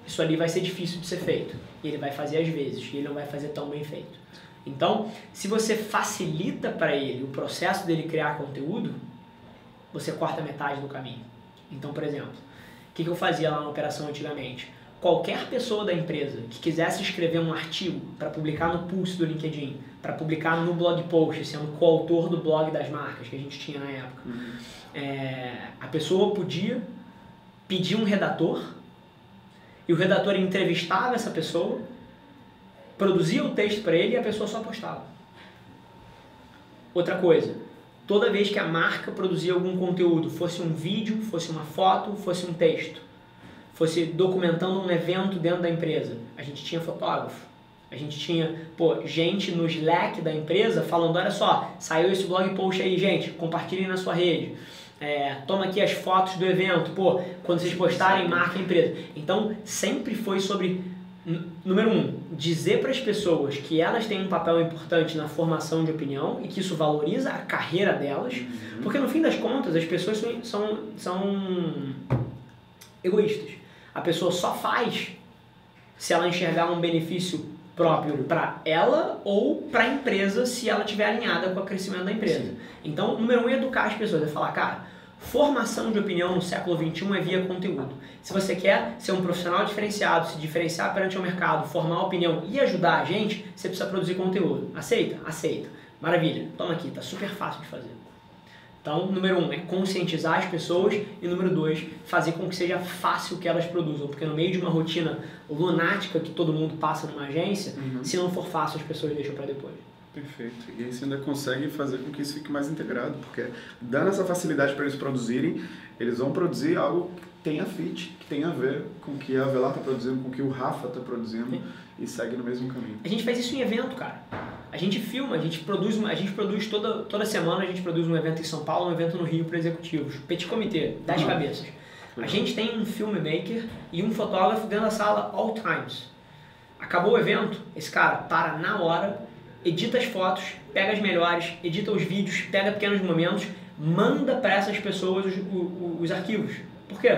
S1: isso ali vai ser difícil de ser feito. E ele vai fazer às vezes, e ele não vai fazer tão bem feito. Então, se você facilita para ele o processo dele criar conteúdo, você corta metade do caminho. Então, por exemplo, o que, que eu fazia lá na operação antigamente? Qualquer pessoa da empresa que quisesse escrever um artigo para publicar no Pulse do LinkedIn, para publicar no blog post, sendo coautor do blog das marcas que a gente tinha na época, uhum. é, a pessoa podia pedir um redator e o redator entrevistava essa pessoa, produzia o texto para ele e a pessoa só postava. Outra coisa, toda vez que a marca produzia algum conteúdo, fosse um vídeo, fosse uma foto, fosse um texto, fosse documentando um evento dentro da empresa, a gente tinha fotógrafo. A gente tinha, pô, gente no Slack da empresa falando, olha só, saiu esse blog post aí, gente, compartilhem na sua rede. É, toma aqui as fotos do evento, pô, quando vocês postarem, marca a empresa. Então, sempre foi sobre, número um, dizer para as pessoas que elas têm um papel importante na formação de opinião e que isso valoriza a carreira delas, uhum. porque no fim das contas, as pessoas são, são, são egoístas. A pessoa só faz se ela enxergar um benefício próprio para ela ou para a empresa se ela estiver alinhada com o crescimento da empresa. Sim. Então, número um é educar as pessoas, é falar, cara, formação de opinião no século XXI é via conteúdo. Se você quer ser um profissional diferenciado, se diferenciar perante o mercado, formar opinião e ajudar a gente, você precisa produzir conteúdo. Aceita? Aceita. Maravilha. Toma aqui, tá super fácil de fazer. Então, número um é conscientizar as pessoas e número dois, fazer com que seja fácil que elas produzam, porque no meio de uma rotina lunática que todo mundo passa numa agência, uhum. se não for fácil, as pessoas deixam para depois.
S2: Perfeito. E aí você ainda consegue fazer com que isso fique mais integrado, porque dando essa facilidade para eles produzirem, eles vão produzir algo que tenha fit, que tenha a ver com o que a Velar está produzindo, com o que o Rafa está produzindo Sim. E segue no mesmo caminho.
S1: A gente faz isso em evento, cara. A gente filma, a gente produz, a gente produz toda, toda semana, a gente produz um evento em São Paulo, um evento no Rio para executivos. Petit comitê, 10 uhum. cabeças. A gente tem um filmmaker e um fotógrafo dentro da sala all times. Acabou o evento, esse cara para na hora, edita as fotos, pega as melhores, edita os vídeos, pega pequenos momentos, manda para essas pessoas os, os, os, arquivos. Por quê?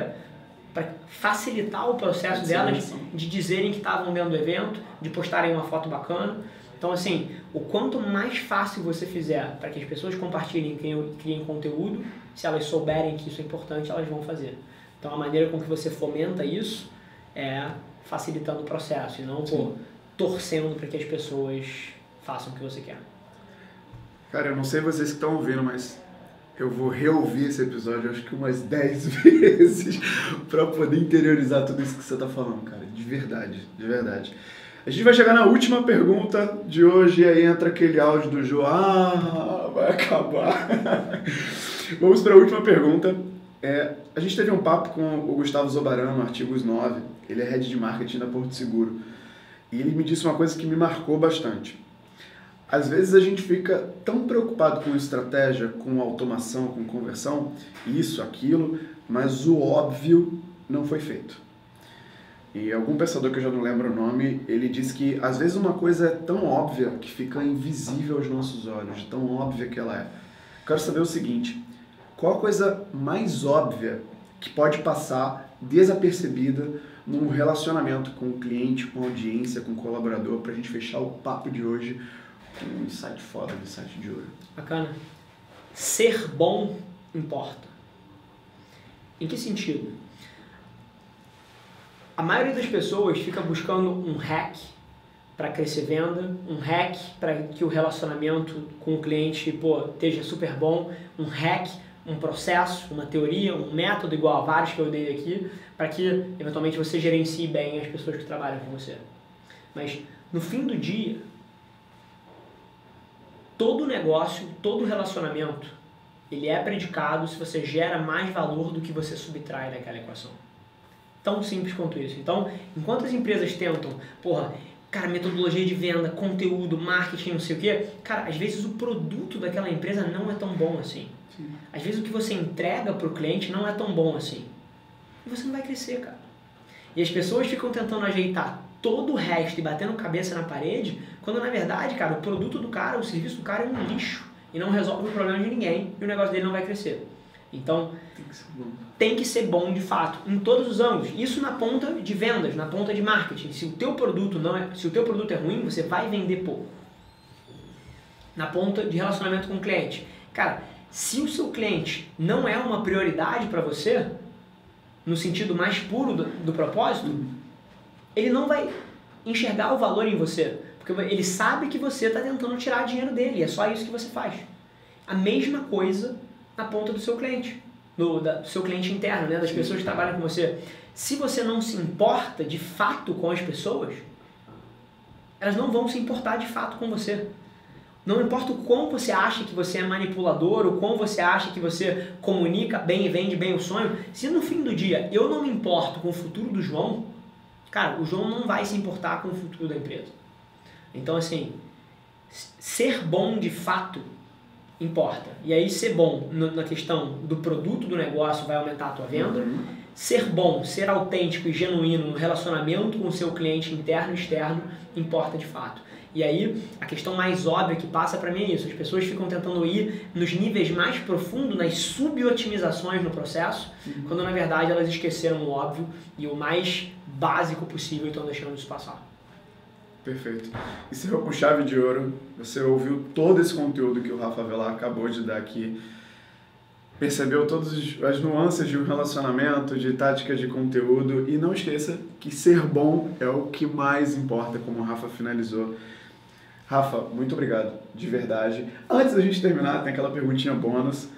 S1: Para facilitar o processo delas de dizerem que estavam dentro do evento, de postarem uma foto bacana. Então, assim, o quanto mais fácil você fizer para que as pessoas compartilhem e criem, conteúdo, se elas souberem que isso é importante, elas vão fazer. Então, a maneira com que você fomenta isso é facilitando o processo e não pô, torcendo para que as pessoas façam o que você quer.
S2: Cara, eu não sei vocês que estão ouvindo, mas eu vou reouvir esse episódio acho que umas 10 vezes para poder interiorizar tudo isso que você está falando, cara. De verdade, de verdade. A gente vai chegar na última pergunta de hoje e aí entra aquele áudio do João. Ah, vai acabar. Vamos para a última pergunta. É, a gente teve um papo com o Gustavo Zobarano, Artigos 9. Ele é head de marketing da Porto Seguro. E ele me disse uma coisa que me marcou bastante. Às vezes a gente fica tão preocupado com estratégia, com automação, com conversão, isso, aquilo, mas o óbvio não foi feito. E algum pensador que eu já não lembro o nome, ele diz que às vezes uma coisa é tão óbvia que fica invisível aos nossos olhos, tão óbvia que ela é. Quero saber o seguinte: qual a coisa mais óbvia que pode passar desapercebida num relacionamento com o cliente, com a audiência, com o colaborador, para a gente fechar o papo de hoje com um insight foda do insight de ouro.
S1: Bacana. Ser bom importa. Em que sentido? A maioria das pessoas fica buscando um hack para crescer venda, um hack para que o relacionamento com o cliente pô, esteja super bom, um hack, um processo, uma teoria, um método igual a vários que eu dei aqui, para que eventualmente você gerencie bem as pessoas que trabalham com você. Mas no fim do dia, todo negócio, todo relacionamento, ele é predicado se você gera mais valor do que você subtrai daquela equação. Tão simples quanto isso. Então, enquanto as empresas tentam, porra, cara, metodologia de venda, conteúdo, marketing, não sei o quê, cara, às vezes o produto daquela empresa não é tão bom assim. Sim. Às vezes o que você entrega para o cliente não é tão bom assim. E você não vai crescer, cara. E as pessoas ficam tentando ajeitar todo o resto e batendo cabeça na parede, quando na verdade, cara, o produto do cara, o serviço do cara é um lixo e não resolve o problema de ninguém e o negócio dele não vai crescer. Então, tem que, tem que ser bom de fato, em todos os ângulos. Isso na ponta de vendas, na ponta de marketing. Se o teu produto não é, se o teu produto é ruim, você vai vender pouco. Na ponta de relacionamento com o cliente. Cara, se o seu cliente não é uma prioridade para você, no sentido mais puro do, do propósito, ele não vai enxergar o valor em você. Porque ele sabe que você está tentando tirar dinheiro dele, é só isso que você faz. A mesma coisa na ponta do seu cliente, do, da, do seu cliente interno, né, das pessoas que trabalham com você. Se você não se importa de fato com as pessoas, elas não vão se importar de fato com você. Não importa o quão você acha que você é manipulador, o quão você acha que você comunica bem e vende bem o sonho, se no fim do dia eu não me importo com o futuro do João, cara, o João não vai se importar com o futuro da empresa. Então, assim, ser bom de fato importa. E aí, ser bom na questão do produto do negócio vai aumentar a tua venda. Uhum. Ser bom, ser autêntico e genuíno no relacionamento com o seu cliente interno e externo importa de fato. E aí, a questão mais óbvia que passa para mim é isso. As pessoas ficam tentando ir nos níveis mais profundos, nas subotimizações no processo, uhum. quando na verdade elas esqueceram o óbvio e o mais básico possível e estão deixando isso passar.
S2: Perfeito. Encerrou com chave de ouro. Você ouviu todo esse conteúdo que o Rafa Velar acabou de dar aqui. Percebeu todas as nuances de um relacionamento, de táticas de conteúdo. E não esqueça que ser bom é o que mais importa, como o Rafa finalizou. Rafa, muito obrigado, de verdade. Antes da gente terminar, tem aquela perguntinha bônus.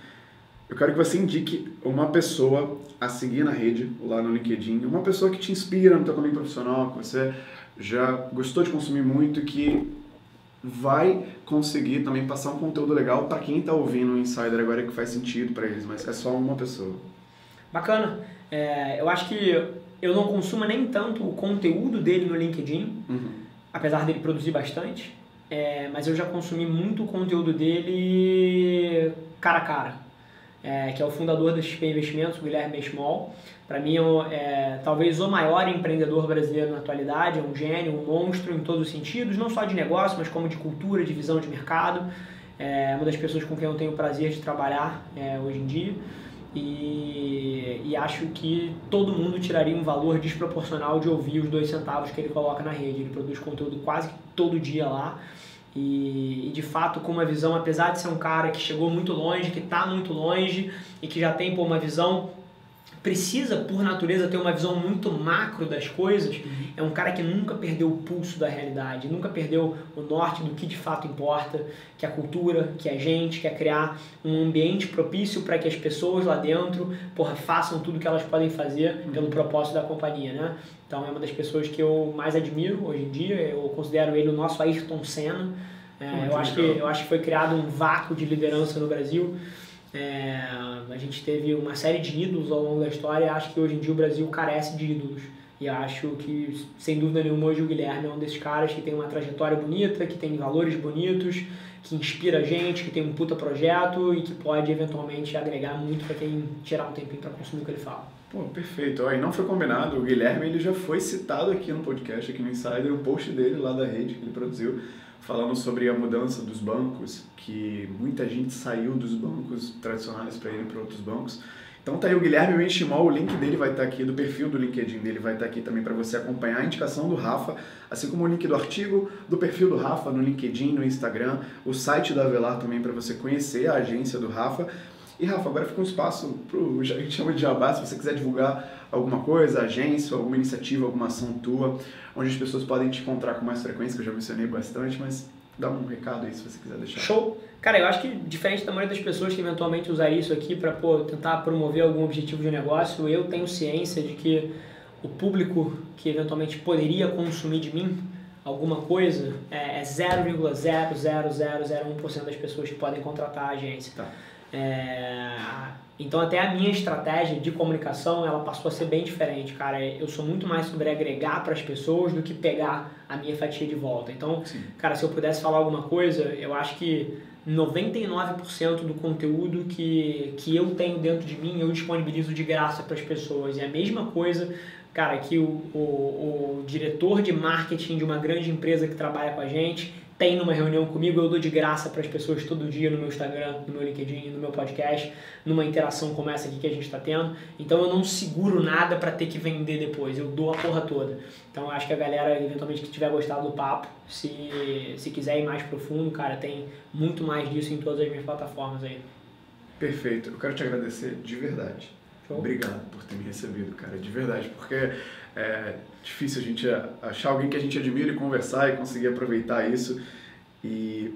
S2: Eu quero que você indique uma pessoa a seguir na rede, lá no LinkedIn, uma pessoa que te inspira no teu caminho profissional, que você já gostou de consumir muito, que vai conseguir também passar um conteúdo legal para quem está ouvindo o Insider agora que faz sentido para eles, mas é só uma pessoa.
S1: Bacana. É, eu acho que eu não consumo nem tanto o conteúdo dele no LinkedIn, uhum. apesar dele produzir bastante, é, mas eu já consumi muito o conteúdo dele cara a cara é, que é o fundador da XP Investimentos, Guilherme Benchmol. Para mim, é, é, talvez o maior empreendedor brasileiro na atualidade, é um gênio, um monstro em todos os sentidos, não só de negócio, mas como de cultura, de visão de mercado. É uma das pessoas com quem eu tenho o prazer de trabalhar é, hoje em dia. E, e, acho que todo mundo tiraria um valor desproporcional de ouvir os dois centavos que ele coloca na rede. Ele produz conteúdo quase todo dia lá. E, e, de fato com uma visão, apesar de ser um cara que chegou muito longe, que está muito longe e que já tem pô, uma visão precisa por natureza ter uma visão muito macro das coisas, é um cara que nunca perdeu o pulso da realidade, nunca perdeu o norte do que de fato importa, que é a cultura, que é a gente, que é criar um ambiente propício para que as pessoas lá dentro, porra, façam tudo que elas podem fazer uhum. pelo propósito da companhia, né? Então é uma das pessoas que eu mais admiro hoje em dia, eu considero ele o nosso Ayrton Senna. É, eu, acho que, eu acho que foi criado um vácuo de liderança no Brasil. É, a gente teve uma série de ídolos ao longo da história e acho que hoje em dia o Brasil carece de ídolos. E acho que, sem dúvida nenhuma, hoje o Guilherme é um desses caras que tem uma trajetória bonita, que tem valores bonitos, que inspira a gente, que tem um puta projeto e que pode eventualmente agregar muito para quem tirar um tempinho para consumir o que ele fala.
S2: Pô, perfeito. Ó, e não foi combinado, o Guilherme ele já foi citado aqui no podcast, aqui no Insider, o post dele lá da rede que ele produziu, falando sobre a mudança dos bancos, que muita gente saiu dos bancos tradicionais para ir para outros bancos. Então tá aí o Guilherme Benchimol, o link dele vai estar aqui, do perfil do LinkedIn dele vai estar aqui também para você acompanhar a indicação do Rafa, assim como o link do artigo, do perfil do Rafa no LinkedIn, no Instagram, o site da Avelar também para você conhecer a agência do Rafa. E Rafa, agora fica um espaço para a gente chama de jabá, se você quiser divulgar alguma coisa, agência, alguma iniciativa, alguma ação tua, onde as pessoas podem te encontrar com mais frequência, que eu já mencionei bastante, mas dá um recado aí se você quiser deixar.
S1: Show! Cara, eu acho que diferente da maioria das pessoas que eventualmente usar isso aqui para tentar promover algum objetivo de negócio, eu tenho ciência de que o público que eventualmente poderia consumir de mim alguma coisa é 0,00001% das pessoas que podem contratar a agência.
S2: Tá.
S1: É, então até a minha estratégia de comunicação ela passou a ser bem diferente, cara. Eu sou muito mais sobre agregar para as pessoas do que pegar a minha fatia de volta. Então,
S2: Sim.
S1: cara, se eu pudesse falar alguma coisa, eu acho que 99% do conteúdo que, que eu tenho dentro de mim eu disponibilizo de graça para as pessoas. E a mesma coisa, cara, que o, o, o diretor de marketing de uma grande empresa que trabalha com a gente tem numa reunião comigo, eu dou de graça para as pessoas todo dia no meu Instagram, no meu LinkedIn, no meu podcast, numa interação como essa aqui que a gente está tendo. Então eu não seguro nada para ter que vender depois, eu dou a porra toda. Então eu acho que a galera, eventualmente, que tiver gostado do papo, se, se quiser ir mais profundo, cara, tem muito mais disso em todas as minhas plataformas aí.
S2: Perfeito, eu quero te agradecer de verdade. Obrigado por ter me recebido, cara, de verdade, porque é difícil a gente achar alguém que a gente admira e conversar e conseguir aproveitar isso. E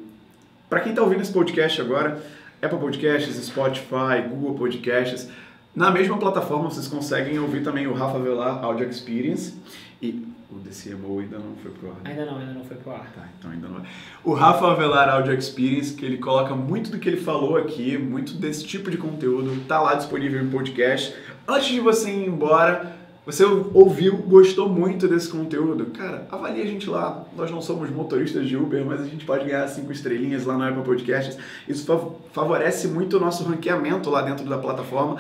S2: para quem está ouvindo esse podcast agora, Apple Podcasts, Spotify, Google Podcasts, na mesma plataforma vocês conseguem ouvir também o Rafa Velar Audio Experience e o DCMO ainda não foi pro ar. né?
S1: Ainda não, ainda não foi pro ar.
S2: Tá, então ainda não é. O Rafa Avelar Audio Experience, que ele coloca muito do que ele falou aqui, muito desse tipo de conteúdo, tá lá disponível em podcast. Antes de você ir embora, você ouviu, gostou muito desse conteúdo, cara, avalie a gente lá. Nós não somos motoristas de Uber, mas a gente pode ganhar cinco estrelinhas lá no Apple Podcasts. Isso fav- favorece muito o nosso ranqueamento lá dentro da plataforma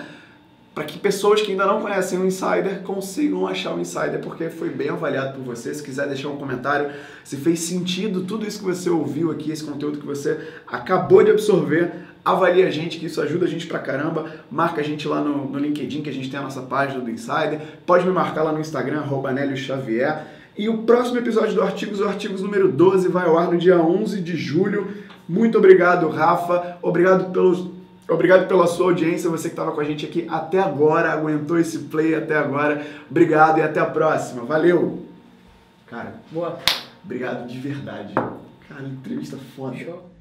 S2: para que pessoas que ainda não conhecem o Insider consigam achar o Insider, porque foi bem avaliado por você. Se quiser deixar um comentário, se fez sentido tudo isso que você ouviu aqui, esse conteúdo que você acabou de absorver, avalie a gente, que isso ajuda a gente pra caramba. Marca a gente lá no, no LinkedIn, que a gente tem a nossa página do Insider. Pode me marcar lá no Instagram, arroba Nélio Xavier. E o próximo episódio do Artigos, o Artigos número 12, vai ao ar no dia 11 de julho. Muito obrigado, Rafa. Obrigado pelos Obrigado pela sua audiência, você que estava com a gente aqui até agora, aguentou esse play até agora. Obrigado e até a próxima. Valeu! Cara,
S1: Boa.
S2: obrigado de verdade. Cara, entrevista foda.
S1: Show.